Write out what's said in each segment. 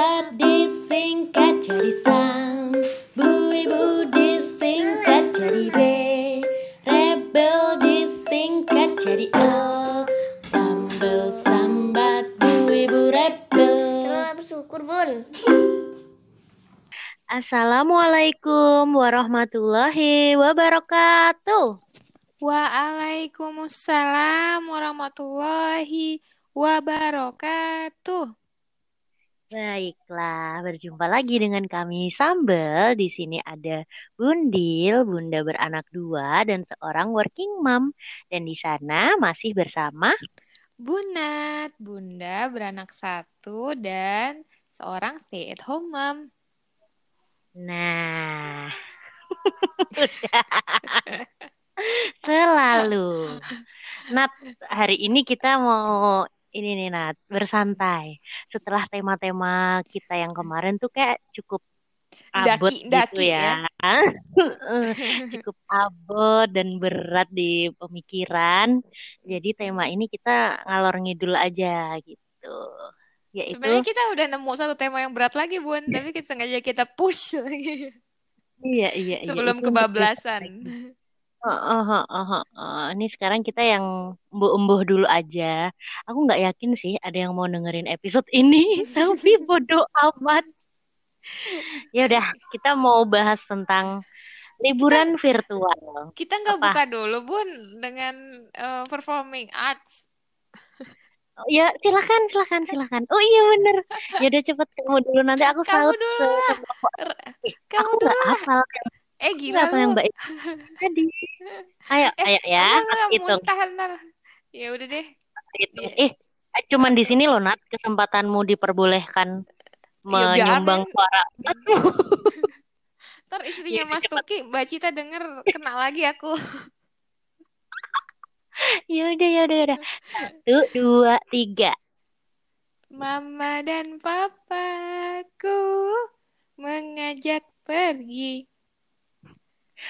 Sambat disingkat jadi sam Bu ibu disingkat jadi B. Rebel disingkat jadi L Sambel sambat bu ibu rebel. Selamat bersyukur bun. Assalamualaikum warahmatullahi wabarakatuh. Waalaikumsalam warahmatullahi wabarakatuh. Baiklah, berjumpa lagi dengan kami Sambel. Di sini ada Bundil, bunda beranak dua dan seorang working mom. Dan di sana masih bersama Bunat, bunda beranak satu dan seorang stay at home mom. Nah, selalu. Nat, hari ini kita mau ini nih Nat, bersantai. Setelah tema-tema kita yang kemarin tuh kayak cukup abot Daki- gitu daki ya. cukup abot dan berat di pemikiran. Jadi tema ini kita ngalor ngidul aja gitu. Yaitu Sebenarnya kita udah nemu satu tema yang berat lagi bun, tapi kita sengaja kita push lagi iya iya iya sebelum kebablasan. Oh, oh, oh, oh, oh. Ini sekarang kita yang embuh-embuh dulu aja. Aku nggak yakin sih ada yang mau dengerin episode ini, tapi bodoh amat. Ya udah, kita mau bahas tentang liburan virtual. Kita nggak buka dulu bun dengan eh, performing arts. Oh, ya, silakan, silakan, silakan. Oh iya bener. Ya udah cepet kamu dulu nanti aku Kamu dulu lah. Eh, Kamu aku dulu hafal Eh gila nggak hafal yang Ika tadi. Ayo, Eh, ayo ya, enggak enggak aku hitung. muntah ntar. Ya udah deh. hitung. Iya. Eh, cuman di sini loh Nat, kesempatanmu diperbolehkan Ya menyumbang biarin. suara. Ntar istrinya Ya, Mas Tuki, Mbak Cita denger kena lagi aku. Ya udah, ya udah, ya udah. Satu, dua, tiga. Mama dan papaku mengajak pergi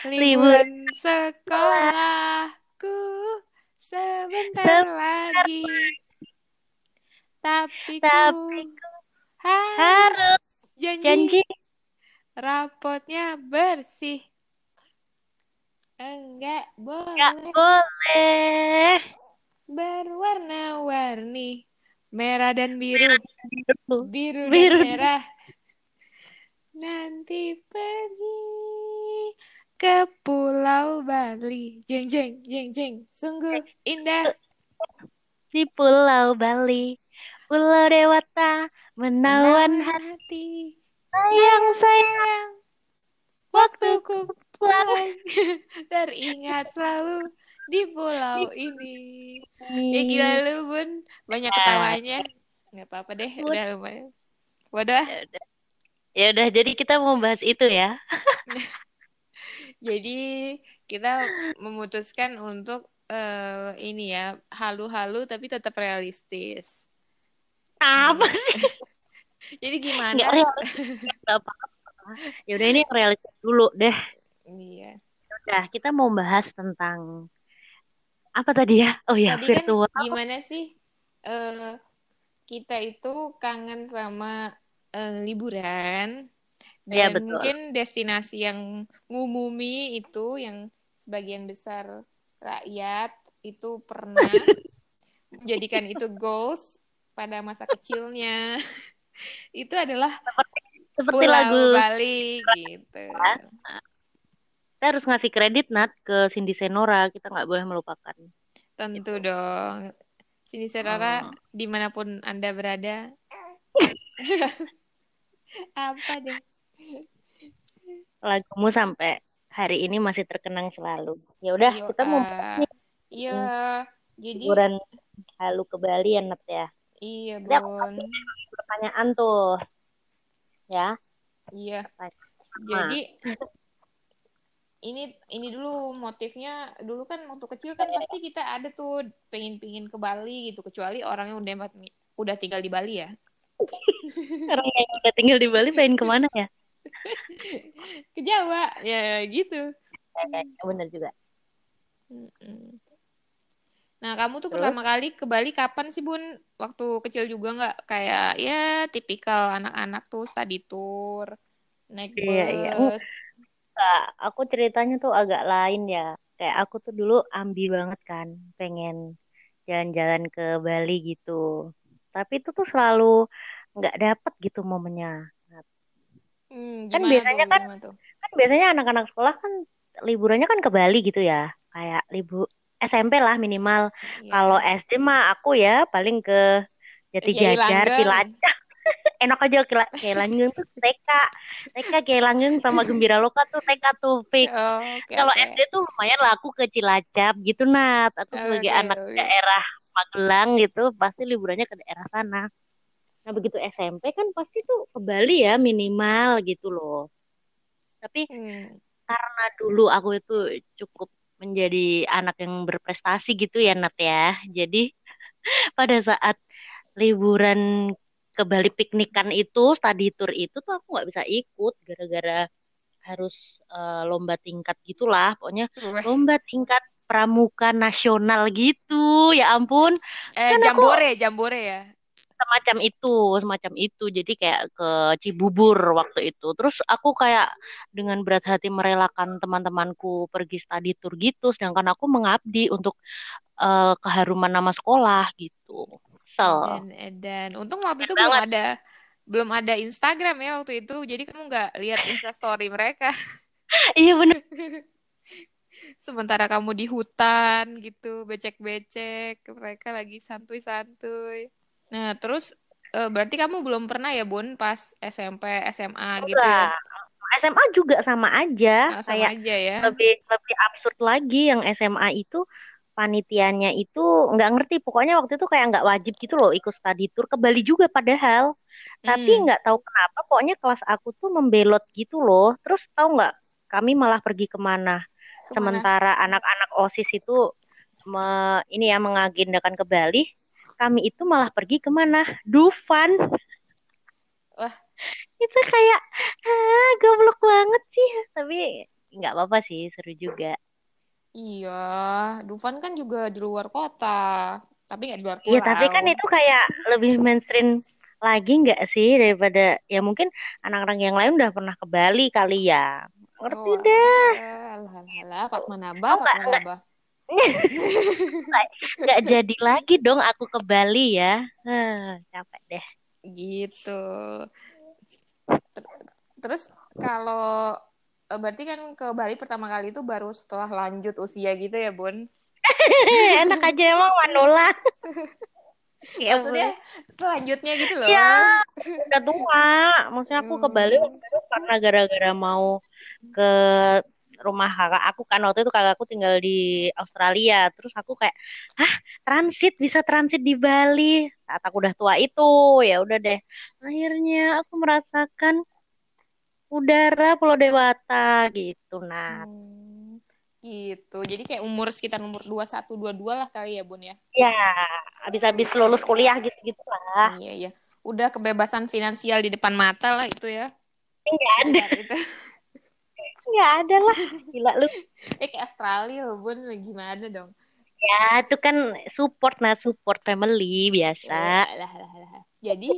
liburan sekolahku sebentar lagi. Tapi ku harus harus janji janji rapotnya bersih. Enggak nggak boleh boleh. berwarna-warni. Merah dan biru, biru dan Biru. merah. Nanti pergi ke Pulau Bali. Jeng jeng jeng jeng. Sungguh indah. Di Pulau Bali, Pulau Dewata, menawan hati. hati. Sayang, sayang, Sayang, waktuku pulang. Teringat selalu di pulau ini. Ya gila lu bun. Banyak Ya. ketawanya. Nggak apa-apa deh. Udah lumayan. Wadah. Ya udah. Ya udah, jadi kita mau bahas itu ya. Jadi kita memutuskan untuk eh, ini ya halu-halu tapi tetap realistis. Apa Hmm. sih? Jadi gimana? realistis, nggak apa-apa. Ya udah ini realistis dulu deh. Iya. Udah, kita mau bahas tentang apa tadi ya? Oh ya, Tadi kan virtual. gimana sih eh kita itu kangen sama eh, liburan Iya, dan betul. mungkin destinasi yang ngumumi itu yang sebagian besar rakyat itu pernah menjadikan itu goals pada masa kecilnya itu adalah Seperti Pulau lagu Bali gitu. kita harus ngasih kredit Nat ke Cindy Senora. Kita nggak boleh melupakan. Tentu dong. Sini Serara Oh. di mana pun Anda berada. Apa deh? Lagumu sampai hari ini masih terkenang selalu. Ya udah, Yo, kita mau nih Iya, jadi liburan halu ke Bali ya Nat ya. iya Jadi aku. Pertanyaan tuh. Ya. Iya. Pertanyaan. Jadi ini ini dulu motifnya dulu kan waktu kecil kan pasti kita ada tuh pengen-pengen ke Bali gitu kecuali orang yang udah udah tinggal di Bali ya. Orang yang udah tinggal di Bali pengen ke mana ya? Ke Jawa ya gitu. Eh, bener juga. Nah, kamu tuh Terus? pertama kali ke Bali kapan sih, Bun? Waktu kecil juga nggak? Kayak ya tipikal anak-anak tuh study tour, naik Iya, iya. bus. Enggak, aku ceritanya tuh agak lain ya. Kayak aku tuh dulu ambi banget kan, pengen jalan-jalan ke Bali gitu. Tapi itu tuh selalu nggak dapet gitu momennya. Hmm, Kan biasanya tuh? kan tuh? kan biasanya anak-anak sekolah kan liburannya kan ke Bali gitu ya. Kayak libur SMP lah minimal. Iya. Kalau SD mah aku ya paling ke Jati Kiai Jajar. Cilacap. Enak aja Kiai Langgeng tuh TK. TK Kiai Langgeng sama Gembira Loka tuh TK tuh fix. Oh, oke, Kalau oke. SD tuh lumayan lah aku ke Cilacap gitu Nat. Aku sebagai Oke, anak oke. daerah Magelang gitu pasti liburannya ke daerah sana. Nah begitu SMP kan pasti tuh ke Bali ya minimal gitu loh. Tapi Hmm. karena dulu aku itu cukup menjadi anak yang berprestasi gitu ya Nat ya. Jadi pada saat liburan ke Bali piknikan itu, study tour itu tuh aku nggak bisa ikut gara-gara harus eh, lomba tingkat gitulah. Pokoknya lomba tingkat pramuka nasional gitu. Ya ampun, Eh, Kan aku- jambore, jambore ya. Semacam itu, semacam itu. Jadi kayak ke Cibubur waktu itu. Terus aku kayak dengan berat hati merelakan teman-temanku pergi study tour gitu, sedangkan aku mengabdi untuk eh, keharuman nama sekolah gitu. Kesel. Edan, edan. Untung waktu itu belum ada belum ada Instagram ya waktu itu. Jadi kamu nggak lihat Insta story mereka. Iya bener. Sementara kamu di hutan gitu, becek-becek, mereka lagi santuy-santuy. Nah, terus eh, berarti kamu belum pernah ya, Bun, pas SMP, SMA gitu ya? SMA juga sama aja. Nah, sama Kayak aja ya. lebih lebih absurd lagi yang SMA itu panitianya itu nggak ngerti pokoknya waktu itu kayak nggak wajib gitu loh ikut study tour ke Bali juga padahal tapi Hmm. nggak tahu kenapa pokoknya kelas aku tuh membelot gitu loh terus tahu nggak kami malah pergi ke mana Ke mana? sementara anak-anak osis itu me- ini ya mengagendakan ke Bali kami itu malah pergi ke mana Dufan Wah. itu kayak ah goblok banget sih tapi nggak apa-apa sih seru juga Iya, Dufan kan juga di luar kota, tapi nggak di luar Iya, tapi kan itu kayak lebih mainstream lagi nggak sih daripada ya mungkin anak-anak yang lain udah pernah ke Bali kali ya. Ngerti Oh, deh. alah, Pak Manaba, Oh, Pak. Manaba. Nggak jadi lagi dong aku ke Bali ya. Capek deh. Gitu. Ter- Terus kalau eh, berarti kan ke Bali pertama kali itu baru setelah lanjut usia gitu ya, Bun? Enak aja emang Manula. Ya Maksudnya selanjutnya gitu loh. Ya, udah tua. Maksudnya aku ke Bali Hmm. waktu itu karena gara-gara mau ke rumah kakak aku kan waktu itu kakak aku tinggal di Australia. Terus aku kayak, hah transit bisa transit di Bali. Saat aku udah tua itu, ya udah deh. Akhirnya aku merasakan udara Pulau Dewata gitu, Nat. Hmm, gitu. Jadi kayak umur sekitar umur 21 22 lah kali ya, Bun ya. Ya, habis-habis lulus kuliah gitu-gitu lah. Iya, iya. Udah kebebasan finansial di depan mata lah itu ya. Nggak ada, Sekitar itu. Nggak ada lah. Gila lu. Eh kayak Australia loh, Bun. Gimana dong? Ya, itu kan support nah support family biasa. Ya, lah, lah, lah. Jadi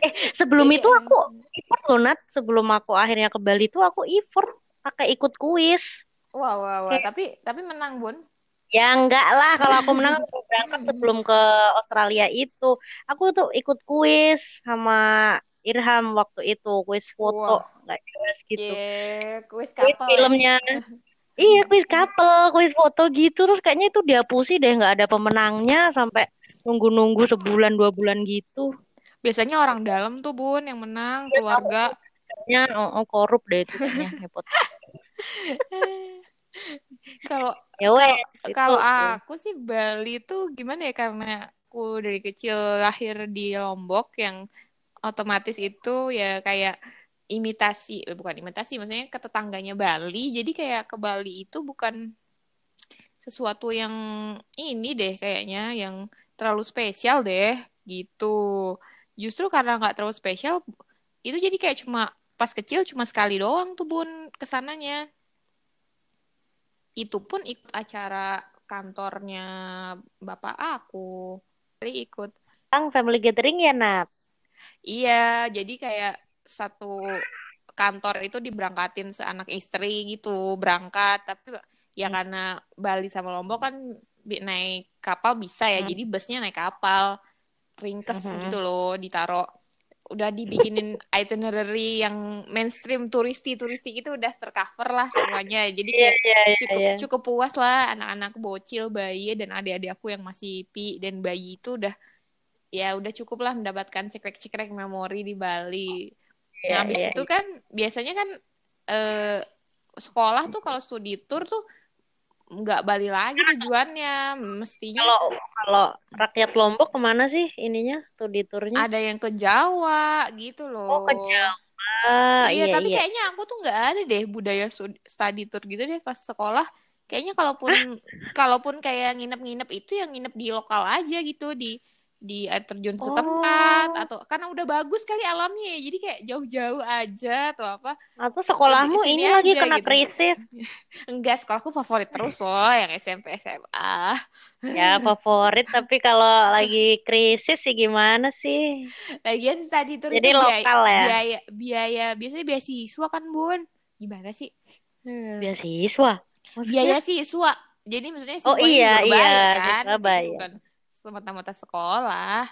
Sebelum Jadi, itu eh, aku effort loh Nat. Sebelum aku akhirnya ke Bali itu aku effort pakai ikut kuis. wah, wah, wah. Tapi tapi menang, Bun. Ya enggak lah kalau aku menang aku berangkat sebelum ke Australia itu. Aku tuh ikut kuis sama Irham waktu itu, kuis foto nggak jelas gitu. Cie, kuis Kuis ya. filmnya. Iya, kuis couple, kuis foto gitu. Terus kayaknya itu dihapusi deh, nggak ada pemenangnya sampai nunggu-nunggu sebulan dua bulan gitu. Biasanya orang dalam tuh, Bun, yang menang, Iya, keluarga. Kayaknya oh, oh, korup deh itu. Nepot. Kalau Ya wes, itu. kalau aku sih Bali tuh gimana ya karena aku dari kecil lahir di Lombok yang otomatis itu ya kayak imitasi, eh, bukan imitasi, maksudnya ke tetangganya Bali. Jadi kayak ke Bali itu bukan sesuatu yang ini deh kayaknya yang terlalu spesial deh gitu. Justru karena nggak terlalu spesial, itu jadi kayak cuma pas kecil cuma sekali doang tuh bun ke sananya. Itu pun ikut acara kantornya bapak aku. Jadi ikut. Bang, family gathering ya, Nat? Iya, jadi kayak satu kantor itu diberangkatin seanak istri gitu, berangkat. Tapi ya Hmm. karena Bali sama Lombok kan naik kapal bisa ya, Hmm. jadi busnya naik kapal. Ringkes Mhm. gitu loh, ditaro udah dibikinin itinerary yang mainstream turisti-turisti itu udah tercover lah semuanya. Jadi kayak iya, cukup iya. cukup puas lah anak-anak bocil bayi dan adik-adik aku yang masih pi dan bayi itu udah ya udah cukup lah mendapatkan cekrek-cekrek memori di Bali. Iya, Nah, habis iya, itu kan biasanya kan eh, sekolah tuh kalau studi tour tuh nggak Bali lagi tujuannya, mestinya Kalau kalau rakyat Lombok ke mana sih ininya studi turnya? ada yang ke Jawa gitu loh. Oh, ke Jawa. Iya, Iya, tapi iya. kayaknya aku tuh nggak ada deh budaya studi, study tour gitu deh pas sekolah. Kayaknya kalaupun kalaupun kayak nginep-nginep itu yang nginep di lokal aja gitu di di air terjun setempat Oh. atau karena udah bagus kali alamnya ya. Jadi kayak jauh-jauh aja atau apa. Atau sekolahmu ini lagi aja kena gitu. krisis. Enggak, sekolahku favorit terus loh yang SMP SMA. Ya, favorit tapi kalau lagi krisis sih gimana sih? Lagian study tour Jadi itu biaya, lokal ya? biaya biaya biasanya biaya siswa kan, Bun. Gimana sih? Hmm. Beasiswa. Maksudnya? biaya siswa jadi maksudnya Oh, siswa iya, iya, kan siswa Jadi bayar. bukan semata-mata sekolah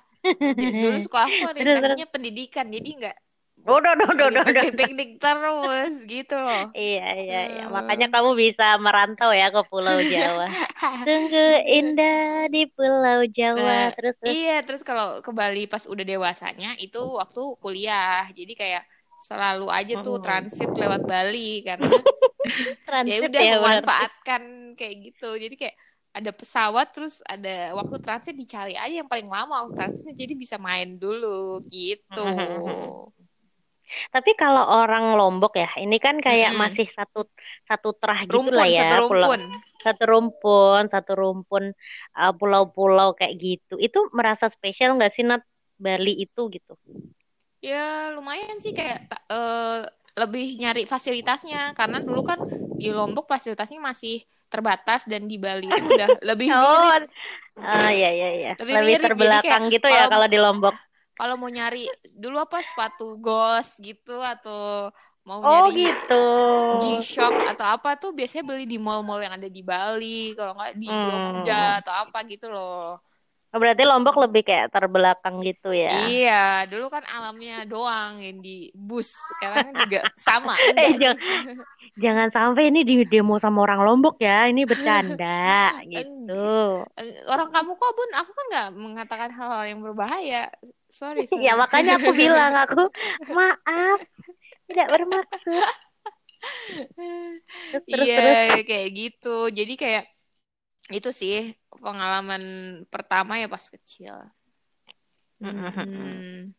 jadi dulu sekolahku Terus, orientasinya pendidikan jadi nggak Udah, udah, udah, udah, udah. piknik terus gitu loh Iya, iya, iya. Hmm. Makanya kamu bisa merantau ya ke Pulau Jawa. Sungguh indah di Pulau Jawa. Nah, Terus, terus. iya terus kalau ke Bali pas udah dewasanya itu waktu kuliah jadi kayak selalu aja tuh Hmm. transit lewat Bali karena ya transit udah ya, memanfaatkan kayak gitu jadi kayak ada pesawat terus ada waktu transit dicari aja yang paling lama waktu transitnya jadi bisa main dulu gitu Tapi kalau orang Lombok ya, ini kan kayak Mm-mm. masih satu satu terah gitu rumpun lah ya, satu pulau rumpun satu rumpun, satu rumpun uh, pulau-pulau kayak gitu. Itu merasa spesial nggak sih Nat Bali itu gitu? ya lumayan sih kayak eh, lebih nyari fasilitasnya karena dulu kan di Lombok fasilitasnya masih terbatas dan di Bali itu udah lebih Oh, mirip ah iya iya iya. Lebih Lebih mirip, terbelakang kayak gitu ya kalau- kalau di Lombok. kalau mau nyari dulu apa sepatu gos gitu atau mau Oh nyari gitu. G-Shock atau apa tuh biasanya beli di mall-mall yang ada di Bali kalau nggak di Hmm. Jogja atau apa gitu loh. Oh, berarti Lombok lebih kayak terbelakang gitu ya. Iya, dulu kan alamnya doang yang di bus. Sekarang juga sama. Eh, jangan, jangan sampai ini di demo sama orang Lombok ya. Ini bercanda gitu. Eh, Orang kamu kok bun, aku kan nggak mengatakan hal-hal yang berbahaya. Sorry, sorry. Ya makanya aku bilang aku maaf tidak bermaksud. Iya, terus. kayak gitu. Jadi kayak itu sih pengalaman pertama ya pas kecil. Hmm.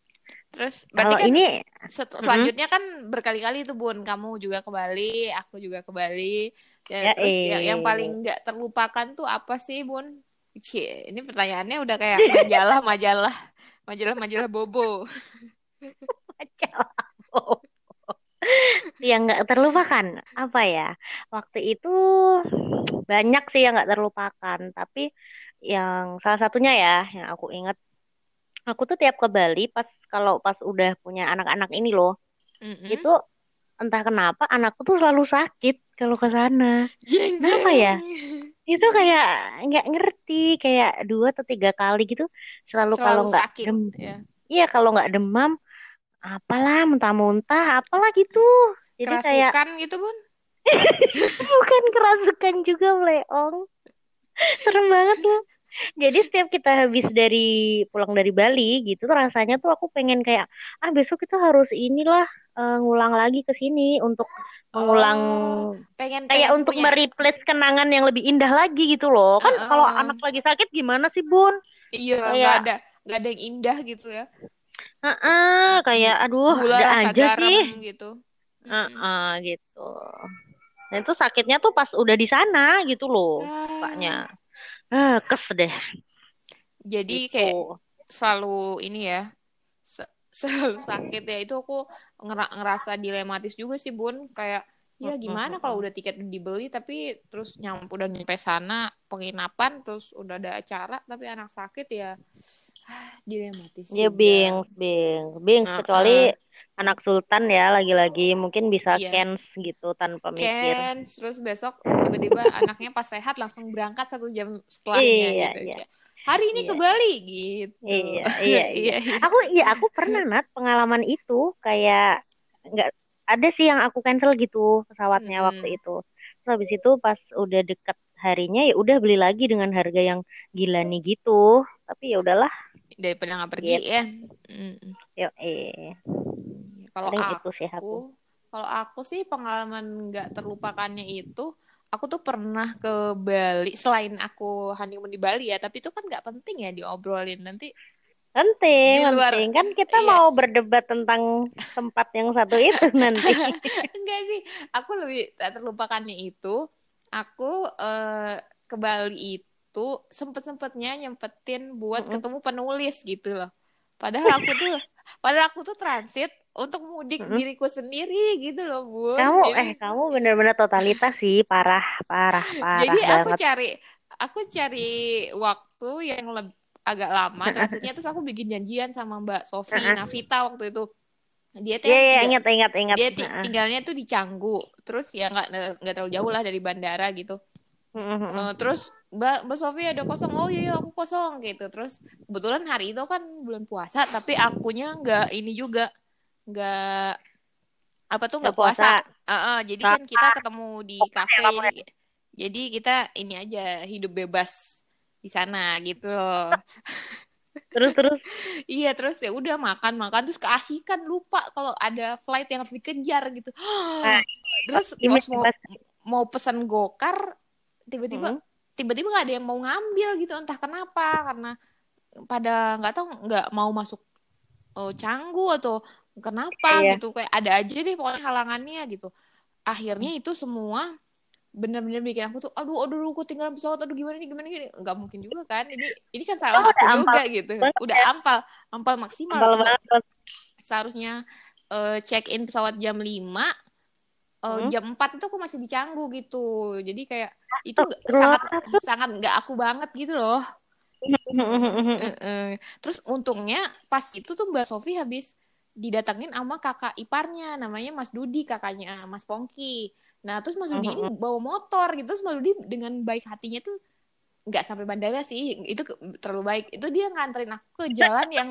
Terterus berarti Kalau kan ini Mm-mm. selanjutnya kan berkali-kali tuh Bun, kamu juga ke Bali, aku juga ke Bali. Ya, Ya, terus yang, yang eh. paling nggak terlupakan tuh apa sih Bun? Cie, ini pertanyaannya udah kayak majalah-majalah, majalah-majalah bobo. yang nggak terlupakan apa ya waktu itu banyak sih yang nggak terlupakan tapi yang salah satunya ya yang aku ingat aku tuh tiap ke Bali pas kalau pas udah punya anak-anak ini loh Mm-mm. itu entah kenapa anakku tuh selalu sakit kalau ke sana Kenapa ya? itu kayak nggak ngerti kayak dua atau tiga kali gitu selalu, kalau Selalu nggak sakit. dem Ya. iya kalau nggak demam apalah muntah-muntah apalah gitu. Jadi kayak Kerasukan gitu Bun. bukan kerasukan juga Leong serem banget loh jadi setiap kita habis dari pulang dari Bali gitu tuh rasanya tuh aku pengen kayak ah besok kita harus inilah eh, ngulang lagi ke sini untuk mengulang Oh, pengen kayak pengen untuk punya mereplace kenangan yang lebih indah lagi gitu loh. Kan Heeh. kalau anak lagi sakit gimana sih bun? Iya kayak- ada nggak ada yang indah gitu ya Heeh, kayak aduh gula ada rasa aja garam sih gitu. Heeh, gitu. Dan itu sakitnya tuh pas udah di sana gitu loh Ah, Paknya ah kes deh. Jadi gitu. kayak selalu ini ya se- selalu sakit ya. Itu aku ngera- ngerasa dilematis juga sih bun. Kayak ya gimana kalau udah tiket dibeli tapi terus nyampe udah nyampe sana penginapan terus udah ada acara tapi anak sakit ya dilematis Ya juga. bings, bings, bings. Heeh. Kecuali anak sultan ya lagi-lagi mungkin bisa Iya. cans gitu tanpa mikir. Cancel, terus besok tiba-tiba anaknya pas sehat langsung berangkat satu jam setelahnya Iya, gitu iya. Hari ini Iya. ke Bali gitu Iya, iya, iya. iya. Aku iya aku pernah nat pengalaman itu kayak nggak ada sih yang aku cancel gitu pesawatnya Mm-mm. waktu itu. Terus habis itu pas udah deket harinya ya udah beli lagi dengan harga yang gila nih gitu. Tapi ya udahlah, daripada nggak pergi Gitu. ya Mm. yo eh kalau aku itu sih aku. kalau aku sih pengalaman nggak terlupakannya itu aku tuh pernah ke Bali selain aku honeymoon di Bali ya tapi itu kan nggak penting ya diobrolin nanti Penting, Di luar- penting kan kita iya. mau berdebat tentang tempat yang satu itu nanti. enggak sih aku lebih tak terlupakannya itu aku eh, ke Bali itu sempet sempetnya nyempetin buat Mm-mm. ketemu penulis gitu loh padahal aku tuh padahal aku tuh transit untuk mudik Mm-mm. diriku sendiri gitu loh bun Kamu Jadi- eh kamu bener-bener totalitas sih, parah, parah, parah Jadi aku banget. cari aku cari waktu yang lebih agak lama transitnya terus aku bikin janjian sama Mbak Sofi. Navita waktu itu. Dia tuh Iya, iya, tinggal- ingat, ingat, ingat. dia tinggalnya tuh di Canggu. Terus ya nggak nggak terlalu jauh lah dari bandara gitu. Eh, terus Mbak Mbak Sofi ada kosong. Oh iya, iya, aku kosong gitu. Terus kebetulan hari itu kan bulan puasa tapi akunya nggak ini juga nggak apa tuh nggak puasa. puasa. Heeh, jadi Nggak kan kita ketemu di kafe. Jadi, jadi kita ini aja hidup bebas di sana gitu loh. Terus, terus. Iya, terus ya udah makan-makan terus keasikan lupa kalau ada flight yang harus dikejar gitu. Nah, terus pas mau mau pesan gokar tiba-tiba Hmm. tiba-tiba nggak ada yang mau ngambil gitu entah kenapa karena pada nggak tahu nggak mau masuk oh, canggu atau kenapa Iya. gitu kayak ada aja deh pokoknya halangannya gitu akhirnya itu semua bener-bener bikin aku tuh aduh aduh aku tinggal pesawat aduh gimana nih gimana nih nggak mungkin juga kan ini ini kan salah Oh, aku ampal juga gitu udah ampal ampal maksimal banget. seharusnya eh, check in pesawat jam 5 eh, Hmm. jam 4 itu aku masih di Canggu gitu. Jadi kayak itu sangat sangat nggak aku banget gitu loh. Heeh. Terus untungnya pas itu tuh Mbak Sofi habis didatengin sama kakak iparnya namanya Mas Dudi kakaknya Mas Pongki. Nah, terus Mas Dudi ini bawa motor gitu. Terus Mas Dudi dengan baik hatinya tuh nggak sampai bandara sih. Itu terlalu baik. Itu dia nganterin aku ke jalan yang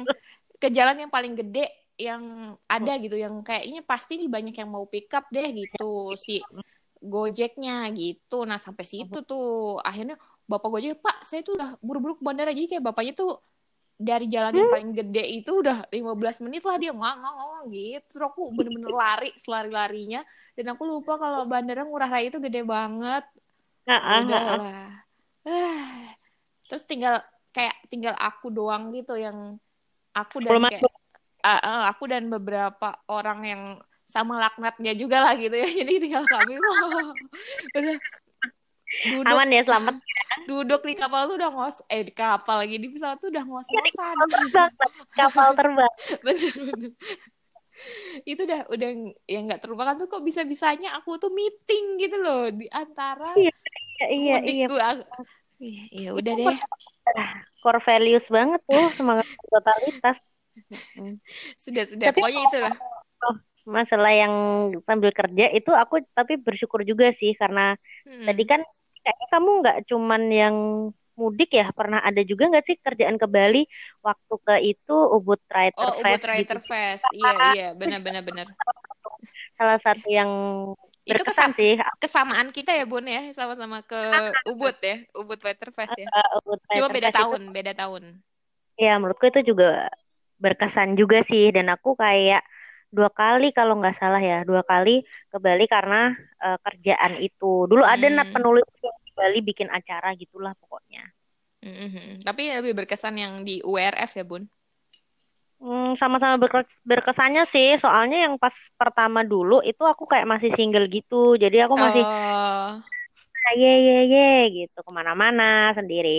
ke jalan yang paling gede yang ada gitu yang kayaknya pasti nih banyak yang mau pick up deh gitu si Gojeknya gitu. Nah, sampai situ tuh akhirnya Bapak Gojek, "Pak, saya tuh udah buru-buru ke bandara." Jadi kayak bapaknya tuh dari jalan yang paling gede itu udah 15 menit lah dia ngomong-ngomong gitu. Terus aku bener-bener lari selari-larinya dan aku lupa kalau bandara Ngurah Rai itu gede banget. Udah heeh. lah. Ah. Terus tinggal kayak tinggal aku doang gitu yang aku dan kayak ah, aku dan beberapa orang yang sama laknatnya juga lah gitu ya. Jadi tinggal kami udah duduk Aman ya, selamat. duduk di kapal tuh udah ngos eh di kapal lagi di pesawat tuh udah ngos-ngosan. Terbang, kapal terbang. bener bener. Itu udah udah yang nggak terlupakan tuh kok bisa-bisanya aku tuh meeting gitu loh di antara Iya, iya, iya. mudikku. Aku- Iya, iya, udah deh. Core values banget tuh, semangat totalitas. Sudah sudah. Tapi Pokoknya itulah. Masalah yang sambil kerja itu aku tapi bersyukur juga sih karena Hmm. tadi kan kayaknya kamu nggak cuman yang mudik ya, pernah ada juga nggak sih kerjaan ke Bali waktu ke itu Ubud Writer Oh, Ubud Fest Writer gitu. Fest. Iya, iya, benar benar benar. Salah satu yang Itu kesam- sih kesamaan kita ya Bun ya sama-sama ke Ubud ya Ubud Writer Fest ya uh, Ubud cuma Writer beda Fest itu tahun beda tahun Ya, menurutku itu juga berkesan juga sih. Dan aku kayak dua kali kalau nggak salah ya, dua kali ke Bali karena eh, kerjaan itu. Dulu ada nat Hmm. penulis yang di Bali bikin acara gitulah pokoknya. Mhm. tapi lebih berkesan yang di URF ya Bun Hmm, sama-sama berkes- berkesannya sih. Soalnya yang pas pertama dulu itu aku kayak masih single gitu. Jadi aku masih oh ye ye ye gitu ke mana-mana sendiri.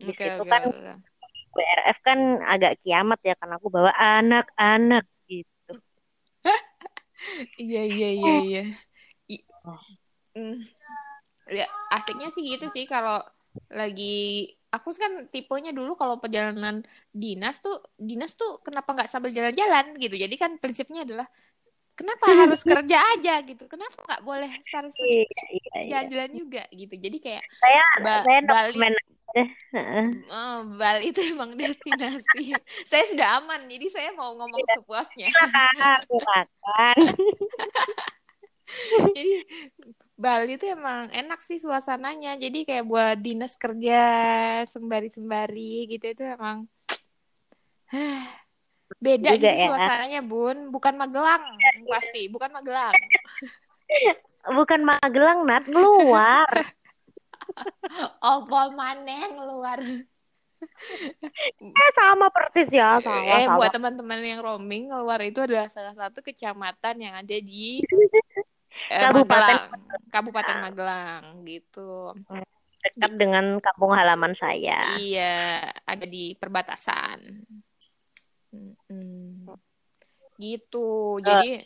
Habis oke itu oke kan oke. BRF kan agak kiamat ya karena aku bawa anak-anak. Iya iya iya iya Hmm. Ya, asiknya sih gitu sih kalau lagi aku kan tipenya dulu kalau perjalanan dinas tuh dinas tuh kenapa nggak sambil jalan-jalan gitu. Jadi kan prinsipnya adalah kenapa harus kerja aja gitu. Kenapa nggak boleh harus Iya, iya, iya. jalan-jalan juga gitu. Jadi kayak Saya Ba- saya Bali. Oh, Bali itu emang destinasi. saya sudah aman, jadi saya mau ngomong sepuasnya. Silakan. Jadi Bali itu emang enak sih suasananya. Jadi kayak buat dinas kerja sembari-sembari gitu itu emang beda Juga gitu ya. suasananya, Bun. Bukan Magelang pasti, bukan Magelang. Bukan Magelang, Nat, keluar. Opo maneh luar. Eh, sama persis ya, sama, eh sama. buat teman-teman yang roaming keluar itu adalah salah satu kecamatan yang ada di eh, Kabupaten Magelang, Kabupaten Magelang gitu. Dekat dengan kampung halaman saya. Iya, ada di perbatasan. Mm-mm. Gitu. Jadi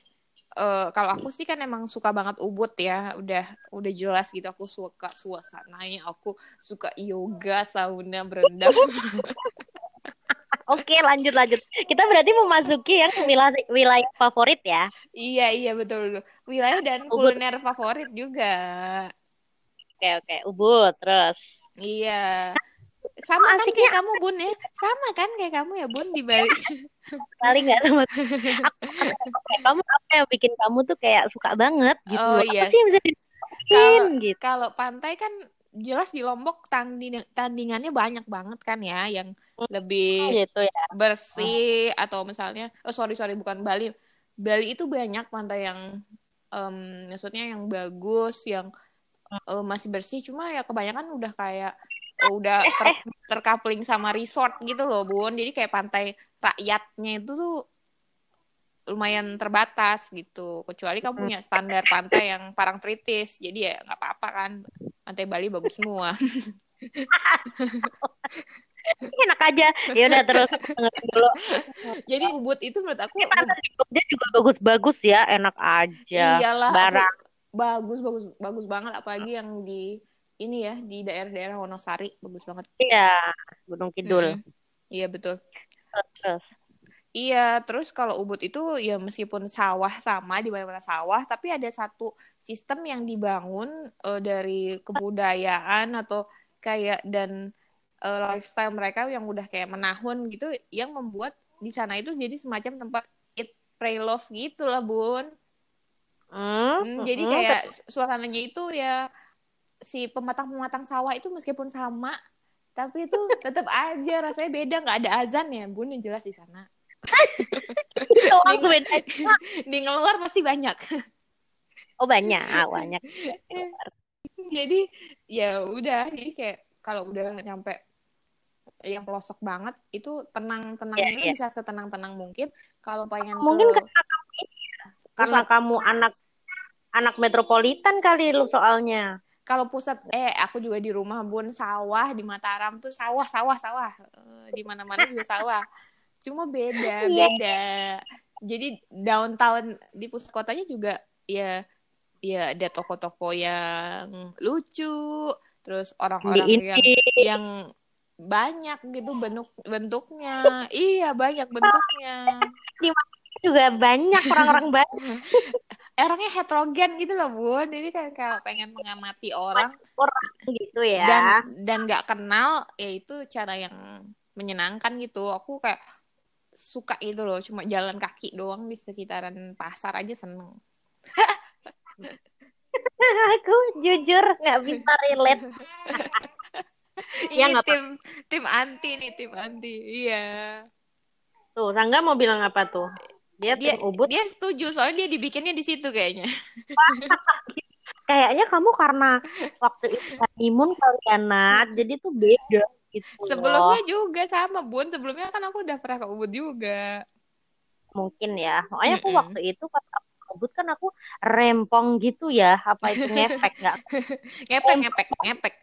eh, kalau aku sih kan emang suka banget Ubud ya. Udah udah jelas gitu aku suka suasananya. Aku suka yoga, sauna, berendam. Oke, lanjut lanjut. Kita berarti memasuki yang wilayah wilayah favorit ya. Iya, iya betul. Wilayah dan Ubud. kuliner favorit juga. Oke, oke. Ubud terus. Iya. Sama kan kayak kamu, Bun ya? Sama kan kayak kamu ya, Bun di Bali. Kali nggak sama kamu apa yang bikin kamu tuh kayak suka banget gitu. Oh, Apa iya. sih yang bisa gitu? Kalau pantai kan jelas di Lombok tanding tandingannya banyak banget kan ya yang lebih Gitu ya. bersih atau misalnya oh sorry sorry bukan Bali Bali itu banyak pantai yang em, maksudnya yang bagus yang eh, masih bersih cuma ya kebanyakan udah kayak udah ter- tercoupling sama resort gitu loh bun jadi kayak pantai rakyatnya itu tuh lumayan terbatas gitu kecuali kamu punya standar pantai yang parangtritis jadi ya nggak apa-apa kan pantai Bali bagus semua Enak aja. Ya udah terus dulu. jadi Ubud itu menurut aku Ini pantai Jogja juga bagus-bagus ya, enak aja. Iyalah, Barang. bagus bagus bagus banget apalagi yang di ini ya di daerah-daerah Wonosari bagus banget. Iya, Gunung Kidul. Mm-mm. Iya betul. Terus. Iya, terus kalau Ubud itu ya meskipun sawah sama di mana-mana sawah, tapi ada satu sistem yang dibangun eh, dari kebudayaan atau kayak dan eh, lifestyle mereka yang udah kayak menahun gitu, yang membuat di sana itu jadi semacam tempat eat, pray, love gitu lah, Bun. Hmm, Hmm, jadi hmm, kayak su- suasananya itu ya si pematang-pematang sawah itu meskipun sama, tapi itu tetap aja rasanya beda, nggak ada azan ya, Bun, yang jelas di sana. beda. Di ngeluar pasti banyak. Oh banyak, ah, banyak. Jadi ya udah, jadi kayak kalau udah nyampe yang pelosok banget itu tenang-tenangnya Iya, iya. bisa setenang-tenang mungkin. Kalau pengen Mungkin ke karena kamu ya, karena kamu anak anak metropolitan kali lu soalnya. Kalau pusat eh aku juga di rumah bun sawah di Mataram tuh sawah sawah sawah. Eh, di mana-mana juga sawah. Cuma beda Iya. beda. Jadi downtown di pusat kotanya juga ya ya ada toko-toko yang lucu terus orang-orang yang yang banyak gitu bentuk bentuknya. Iya banyak bentuknya. Juga banyak orang-orang banyak orangnya heterogen gitu loh bun. Jadi kan kalau pengen mengamati orang. Orang gitu ya. dan dan nggak kenal ya itu cara yang menyenangkan gitu. Aku kayak suka gitu loh cuma jalan kaki doang di sekitaran pasar aja seneng. Aku jujur nggak bisa relate. Ya, ini tim tim anti nih tim anti. Iya. Tuh, Rangga mau bilang apa tuh? Dia dia Ubud. dia setuju soalnya dia dibikinnya di situ kayaknya Kayaknya kamu karena waktu itu imun kali ya, Nat. Jadi tuh beda gitu loh. sebelumnya juga sama bun sebelumnya kan aku udah pernah ke Ubud juga Mungkin ya. Makanya aku Mm-mm. waktu itu pas aku ke Ubud kan aku rempong gitu ya. Apa itu ngefek nggak? ngepek ngepek ngepek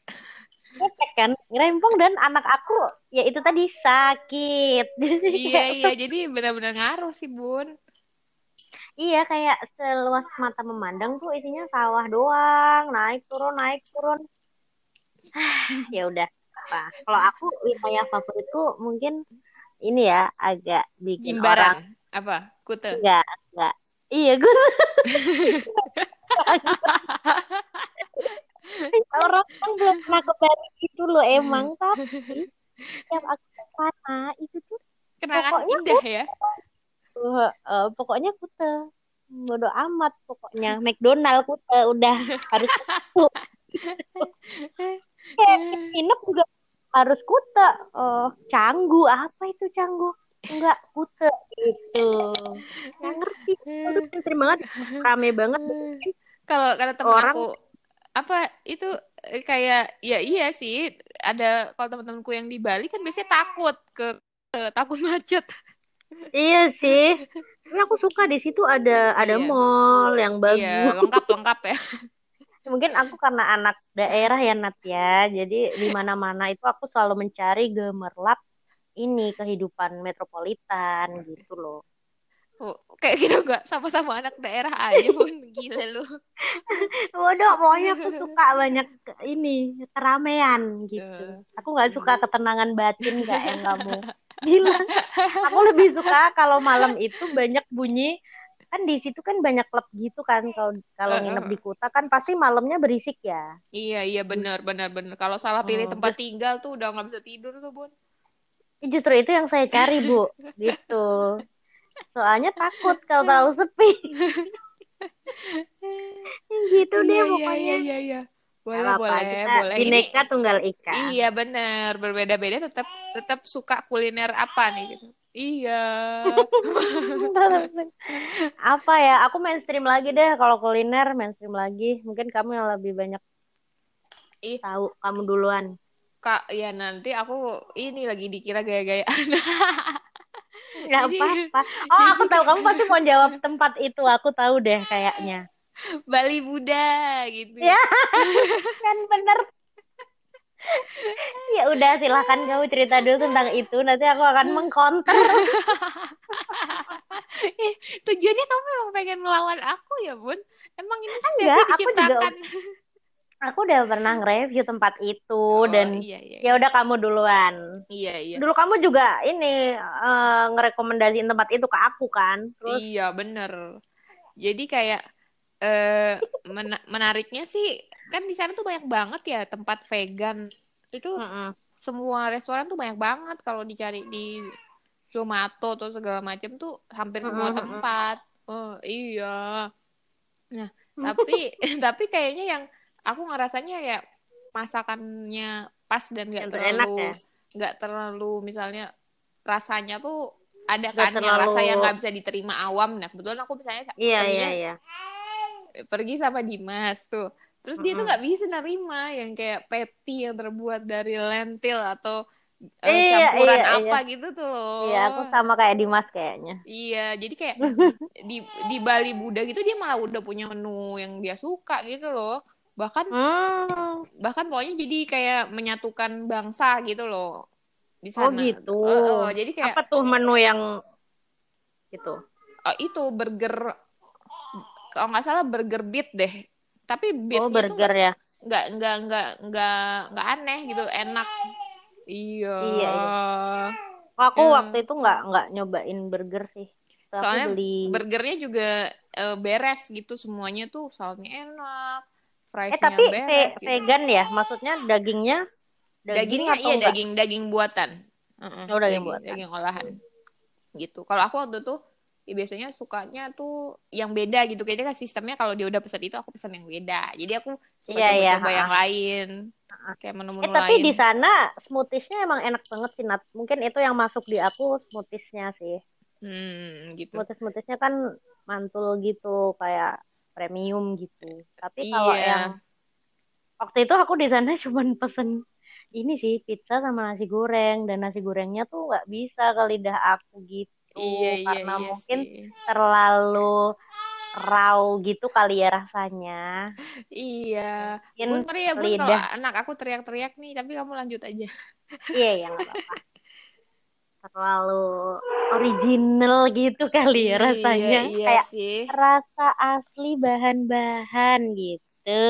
Ngefek kan? Rempong dan anak aku ya itu tadi sakit. Iya iya jadi benar-benar ngaruh sih bun Iya kayak seluas mata memandang tuh isinya sawah doang, naik turun naik turun. ya udah apa. Kalau aku wilayah favoritku mungkin ini ya agak bikin orang Jimbaran. Apa? Kute. enggak enggak. Iya gue orang kan belum pernah ke Bali gitu loh emang. Tapi setiap aku ke sana itu tuh Kenangan Pokoknya indah ya. uh, uh, pokoknya kute bodo amat pokoknya. McDonald kute udah harus kayak nginep juga harus kute oh canggu apa itu canggu? Enggak kute gitu. Nggak ngerti. Itu pinter banget rame banget. Kalau kata temen Orang- aku apa itu eh, kayak ya iya sih ada kalau teman-temanku yang di Bali kan biasanya takut ke, ke- takut macet. iya sih tapi aku suka di situ ada ada Iya. mall yang bagus Iya, lengkap lengkap ya. mungkin aku karena anak daerah ya Nat ya jadi di mana-mana itu aku selalu mencari gemerlap ini kehidupan metropolitan gitu loh Oh, kayak gitu enggak sama-sama anak daerah aja pun gila lu. Waduh, pokoknya aku suka banyak ini keramaian gitu. Eh. Aku nggak suka ketenangan batin kayak yang kamu bilang. Aku lebih suka kalau malam itu banyak bunyi kan di situ kan banyak klub gitu kan kalau kalau Eh, nginep eh. di Kuta kan pasti malamnya berisik ya. Iya iya benar benar benar. Kalau salah pilih Hmm, tempat tinggal tuh udah nggak bisa tidur tuh bun. Justru itu yang saya cari bu, gitu. Soalnya takut kalau terlalu sepi. gitu deh Iya iya pokoknya. iya iya. iya. Boleh apa-apa, boleh kita boleh. Ini Bineka tunggal ika. iya benar berbeda-beda tetap tetap suka kuliner apa nih gitu. Iya. apa ya aku mainstream lagi deh kalau kuliner mainstream lagi mungkin kamu yang lebih banyak Ih. tahu kamu duluan Kak, ya nanti aku ini lagi dikira gaya-gayaan. nggak Jadi- apa-apa. Oh aku tahu. Kamu pasti mau jawab tempat itu. Aku tahu deh kayaknya. Bali Buddha gitu. ya kan bener. Ya udah silahkan kamu cerita dulu tentang itu. Nanti aku akan mengkonter. Eh, tujuannya kamu memang pengen melawan aku ya, Bun? Emang ini sesi Enggak, aku juga- diciptakan. Aku udah pernah nge-review tempat itu Oh, dan iya iya. ya udah kamu duluan Iya iya. dulu kamu juga ini eh, ngerekomendasiin tempat itu ke aku kan terus Iya, bener. Jadi kayak eh mena- menariknya sih kan di sana tuh banyak banget ya tempat vegan. Itu Mm-mm. semua restoran tuh banyak banget kalau dicari di Zomato atau segala macam tuh hampir semua Mm-mm. tempat. Oh, iya. Nah, tapi tapi kayaknya yang aku ngerasanya ya masakannya pas dan nggak terlalu ya? nggak terlalu misalnya rasanya tuh ada Nggak kan yang rasa terlalu- yang nggak bisa diterima awam. Nah, kebetulan aku misalnya iya iya iya pergi sama Dimas tuh. Terus dia tuh nggak bisa nerima yang kayak patty yang terbuat dari lentil atau eh, Iya, campuran iya, apa gitu tuh loh. iya aku sama kayak Dimas kayaknya Iya, jadi kayak di di Bali Buddha gitu dia malah udah punya menu yang dia suka gitu loh. Bahkan hmm bahkan pokoknya jadi kayak menyatukan bangsa gitu loh di sana. Oh, gitu. Eh, eh, jadi kayak apa tuh menu yang itu eh, itu burger kalau nggak salah burger beat deh. Tapi beatnya oh burger ya nggak nggak nggak nggak nggak aneh gitu enak iya Iya, Oh, aku Ya. waktu itu nggak nggak nyobain burger sih Soalnya beli burgernya juga eh, beres gitu semuanya tuh saltnya enak eh friesnya tapi ve- beres gitu. vegan ya maksudnya dagingnya daging dagingnya atau iya enggak? daging daging buatan Heeh, Oh, daging buatan. daging olahan gitu kalau aku waktu tuh ya biasanya sukanya tuh yang beda gitu kayaknya kan sistemnya kalau dia udah pesan itu aku pesan yang beda jadi aku suka Iya, iya, coba-coba ha-ha. yang lain kayak menu-menu Eh tapi lain di sana smoothiesnya emang enak banget sih Nat. Mungkin itu yang masuk di aku smoothiesnya sih. hmm gitu Smoothies smoothiesnya kan mantul gitu kayak premium gitu. Tapi kalau Iya. yang waktu itu aku di sana cuman pesen ini sih pizza sama nasi goreng dan nasi gorengnya tuh nggak bisa ke lidah aku gitu iya iya karena iya mungkin sih. terlalu raw gitu kali ya rasanya. Iya. Mungkin Bun, ya, Bun, kalau lidah. anak aku teriak-teriak nih, tapi kamu lanjut aja. Iya ya nggak apa-apa. Terlalu original gitu kali ya rasanya. Iya, iya Kayak sih. rasa asli bahan-bahan gitu.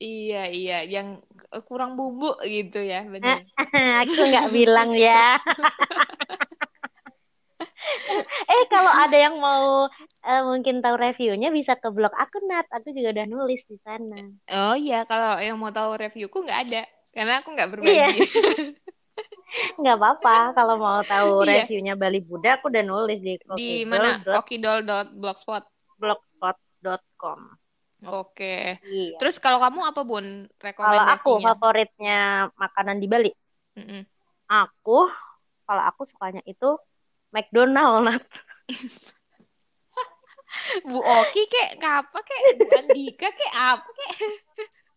Iya, iya, yang kurang bumbu gitu ya, benar. Aku nggak bilang ya. eh kalau ada yang mau eh, mungkin tahu reviewnya bisa ke blog aku Nat. Aku juga udah nulis di sana. Oh iya, kalau yang mau tahu reviewku nggak ada, karena aku nggak berbagi. Nggak apa-apa kalau mau tahu Iya. reviewnya Bali Buddha aku udah nulis di Di mana? kokidol.blogspot.com. Kokidol.blogspot. Oke. Iya. Terus kalau kamu apa Bun Kalau aku rekomendasinya? favoritnya makanan di Bali, Mm-mm. aku kalau aku sukanya itu McDonald. Bu Oki kek, apa kek? Bu Andika kek, apa kek?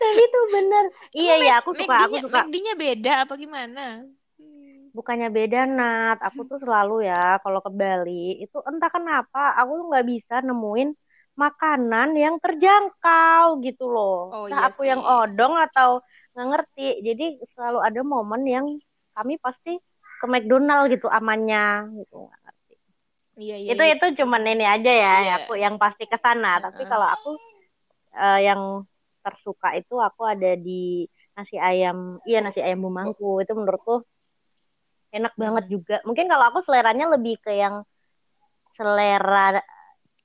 Tapi itu bener. Iya iya aku suka aku suka. McD-nya beda apa gimana? Hmm. Bukannya beda Nat. Aku tuh selalu ya kalau ke Bali itu entah kenapa aku tuh nggak bisa nemuin makanan yang terjangkau gitu loh. Oh, iya aku yang odong atau nggak ngerti. Jadi selalu ada momen yang kami pasti ke McDonald gitu amannya gitu nggak ngerti. Iya, iya, itu iya. itu cuman ini aja ya Iya. aku yang pasti ke sana tapi kalau aku eh, yang tersuka itu aku ada di nasi ayam iya nasi ayam bumangku itu menurutku enak banget juga mungkin kalau aku seleranya lebih ke yang selera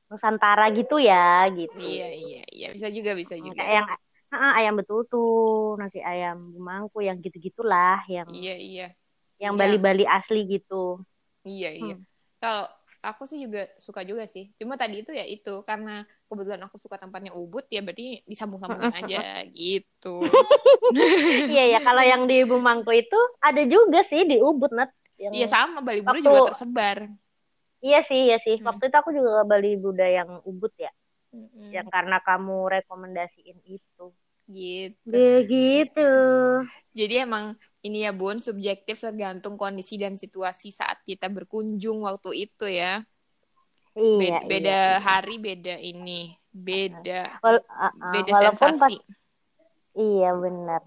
Nusantara gitu ya gitu Iya, iya, iya. Bisa juga, bisa juga. kayak yang ah, ayam betutu nasi ayam bumangku yang gitu gitulah yang Iya, iya. yang Iya. Bali-Bali asli gitu Iya, iya. Hmm. Kalau aku sih juga suka juga sih. Cuma tadi itu ya itu karena kebetulan aku suka tempatnya Ubud ya berarti disambung-sambungin aja gitu. iya ya kalau yang di Bumangku itu ada juga sih di Ubud yang Iya sama Bali Waktu- juga tersebar. Iya sih, iya sih. Hmm. Waktu itu aku juga ke Bali Buddha yang Ubud ya, Mm-mm. yang karena kamu rekomendasiin itu. Gitu. Begitu. Jadi emang ini ya Bun, subjektif tergantung kondisi dan situasi saat kita berkunjung waktu itu ya. Iya, Beda, beda iya. hari, beda ini, beda, Wal- uh, uh, beda walaupun pas, sensasi. iya benar.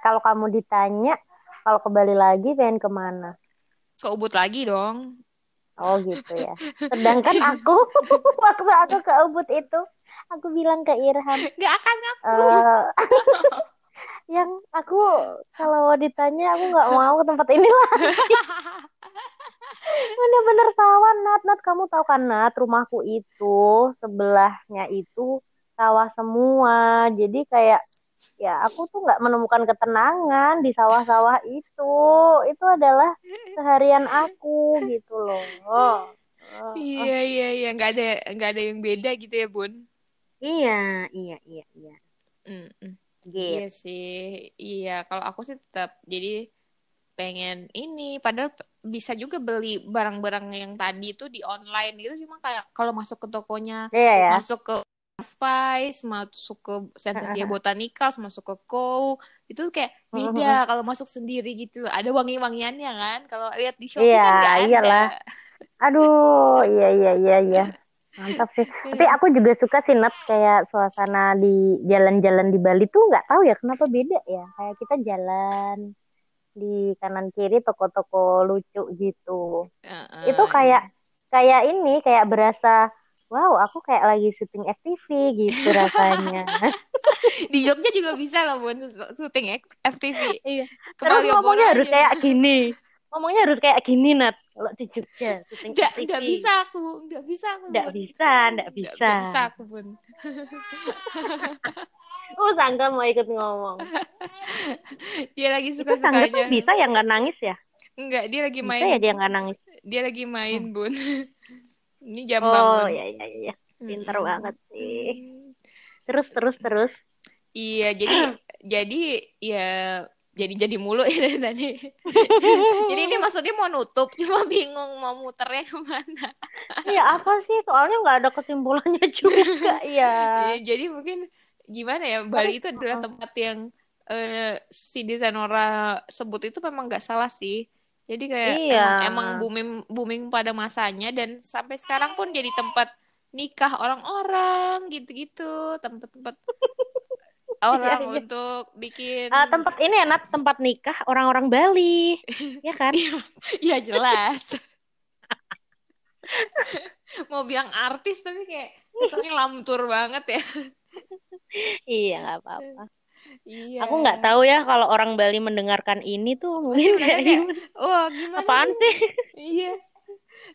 Kalau kamu ditanya, kalau ke Bali lagi pengen ke mana? Ke Ubud lagi dong. Oh gitu ya. Sedangkan aku waktu aku ke Ubud itu, aku bilang ke Irham, Gak akan aku. eh yang aku kalau ditanya aku nggak mau ke tempat ini lagi. Bener-bener sawah Nat, Nat kamu tahu kan Nat, rumahku itu sebelahnya itu sawah semua. Jadi kayak ya aku tuh nggak menemukan ketenangan di sawah-sawah itu. Itu adalah seharian aku gitu loh. Oh, oh. Iya iya iya nggak ada nggak ada yang beda gitu ya Bun. Iya, iya, iya, iya. Mm-mm. Gitu. Iya sih iya kalau aku sih tetap jadi pengen ini padahal bisa juga beli barang-barang yang tadi itu di online gitu cuma kayak kalau masuk ke tokonya Iya ya. masuk ke Spice masuk ke Sensasia Botanicals masuk ke Co itu kayak beda kalau masuk sendiri gitu ada wangi-wangiannya kan kalau lihat di Shopee Iya, kan nggak ada iyalah. Aduh, iya, iya, iya, iya. Mantap sih. Tapi Iya. aku juga suka sih Nat kayak suasana di jalan-jalan di Bali tuh nggak tahu ya kenapa beda ya. Kayak kita jalan di kanan kiri toko-toko lucu gitu. Heeh. Itu kayak kayak ini kayak berasa wow, aku kayak lagi syuting FTV gitu rasanya. di Jogja juga bisa loh Bun syuting FTV Iya. Terus ngomongnya harus aja. kayak gini. Ngomongnya harus kayak gini Nat. Kalau di Jogja Nggak, bisa aku, nggak bisa aku. Nggak bisa, nggak bisa. nggak bisa aku pun. Oh, sangka mau ikut ngomong. Dia lagi Itu Sangga tuh suka-sukanya. bisa ya nggak nangis ya? Enggak, dia lagi Bisa main. ya dia nggak nangis. Dia lagi main, Bun. Ini jam bangun. Oh, iya iya iya. Pinter Mm-mm. banget sih. Terus terus terus. Iya, jadi jadi ya jadi jadi mulu ya tadi. jadi ini maksudnya mau nutup, cuma bingung mau muternya ke mana. Iya apa sih? Soalnya nggak ada kesimpulannya juga. Iya. Ya, jadi mungkin gimana ya Bali itu adalah tempat yang eh, si Desanora sebut itu memang nggak salah sih. Jadi kayak Iya. emang, emang booming booming pada masanya dan sampai sekarang pun jadi tempat nikah orang-orang gitu-gitu, tempat-tempat orang Iya, iya. untuk bikin Ah, tempat ini ya Nat, tempat nikah orang-orang Bali, ya kan? ya jelas mau bilang artis tapi kayak kesannya lamtur banget ya Iya nggak apa-apa. iya Aku nggak tahu ya kalau orang Bali mendengarkan ini tuh mungkin kayak gimana. wah gimana Apaan sih sih? iya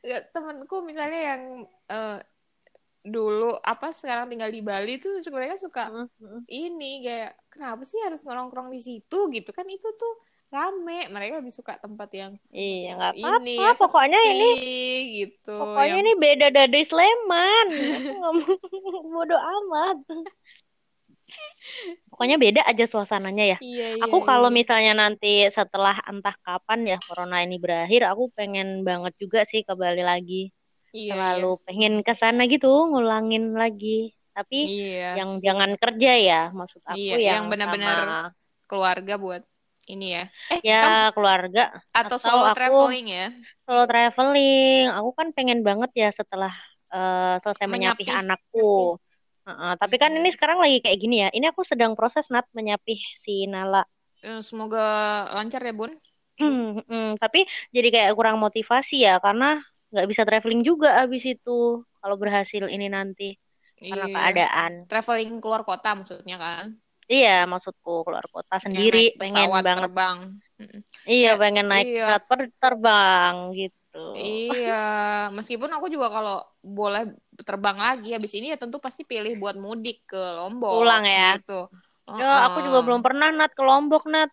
Ya, temanku misalnya yang eh, dulu apa sekarang tinggal di Bali tuh mereka suka ini kayak kenapa sih harus nongkrong di situ gitu kan itu tuh rame mereka lebih suka tempat yang Iya nggak Ini apa-apa. ya, Pokoknya ini, sepi gitu pokoknya yang ini beda dari Sleman. Aku nggak mau- Bodo amat. Pokoknya beda aja suasananya ya. iya iya Aku kalau iya. misalnya nanti setelah entah kapan ya corona ini berakhir, aku pengen banget juga sih ke Bali lagi. Iya Selalu pengen ke sana gitu, ngulangin lagi. Tapi iya yang jangan kerja ya, maksud aku Iya, yang yang benar-benar sama keluarga buat ini ya eh kamu ya keluarga atau atau solo aku traveling ya solo traveling. Aku kan pengen banget ya setelah eh, selesai menyapih Menyapih. anakku. Heeh, tapi kan ini sekarang lagi kayak gini ya. Ini aku sedang proses Nat menyapih si Nala. Eh, semoga lancar ya bun Hmm, tapi jadi kayak kurang motivasi ya karena nggak bisa traveling juga abis itu kalau berhasil ini nanti karena Iya. keadaan. traveling keluar kota maksudnya kan Iya, maksudku keluar kota Yang sendiri naik pengen banget. terbang. Iya, Ya, pengen naik iya. pesawat ter- terbang gitu. Iya, meskipun aku juga kalau boleh terbang lagi habis ini ya tentu pasti pilih buat mudik ke Lombok Pulang ya. gitu. Ya, aku juga belum pernah Nat ke Lombok Nat.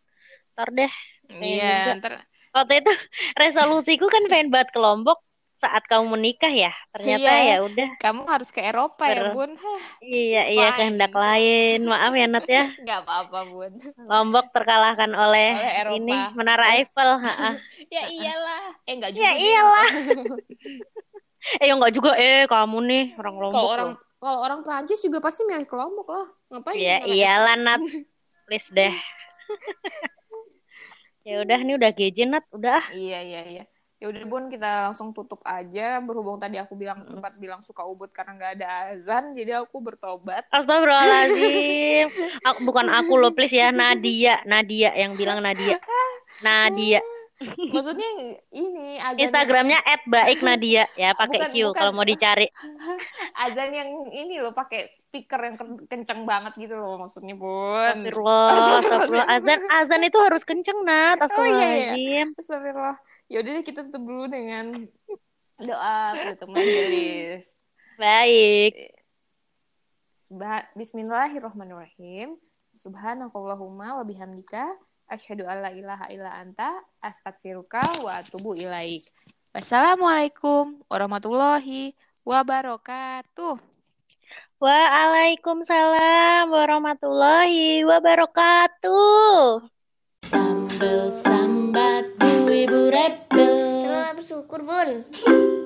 Ntar deh. Iya, ntar Waktu itu resolusiku kan pengen banget ke Lombok saat kamu menikah ya. Ternyata Iya. ya udah. kamu harus ke Eropa ya, Bun. Hah, Iya, iya kehendak lain. Maaf ya Nat ya. nggak apa-apa, Bun. Lombok terkalahkan oleh, Oleh Eropa. ini Menara Eiffel. Ya iyalah. Eh enggak juga Ya iyalah. Eh ya enggak juga eh kamu nih orang Lombok. Kalau orang loh. kalau orang Prancis juga pasti milih ke Lombok lah. Ngapain? Ya iyalah Nat. Please deh. ya udah nih udah Nat, udah ah. Iya iya iya. Ya udah Bun kita langsung tutup aja. Berhubung tadi aku bilang sempat bilang suka ubud karena nggak ada azan, jadi aku bertobat. Astagfirullahaladzim. Aku, bukan aku loh please ya Nadia, Nadia yang bilang Nadia. Nadia. Maksudnya ini azan Instagramnya @baik Nadia ya pakai Bukan, Q bukan. kalau mau dicari. azan yang ini loh pakai speaker yang ken- kenceng banget gitu loh maksudnya Bun. Astagfirullah, astagfirullah. Azan azan itu harus kenceng Nat. Oh, iya, iya. Astagfirullahaladzim. Astagfirullah. Ya udah deh kita tutup dulu dengan doa penutup majelis. Baik. Bismillahirrahmanirrahim. Subhanakallahumma wa bihamdika asyhadu an la ilaha illa anta astaghfiruka wa atubu ilaik. Wassalamualaikum warahmatullahi wabarakatuh. Waalaikumsalam warahmatullahi wabarakatuh. Sambel sambat bu ibu rebel Terlalu bersyukur, Bun.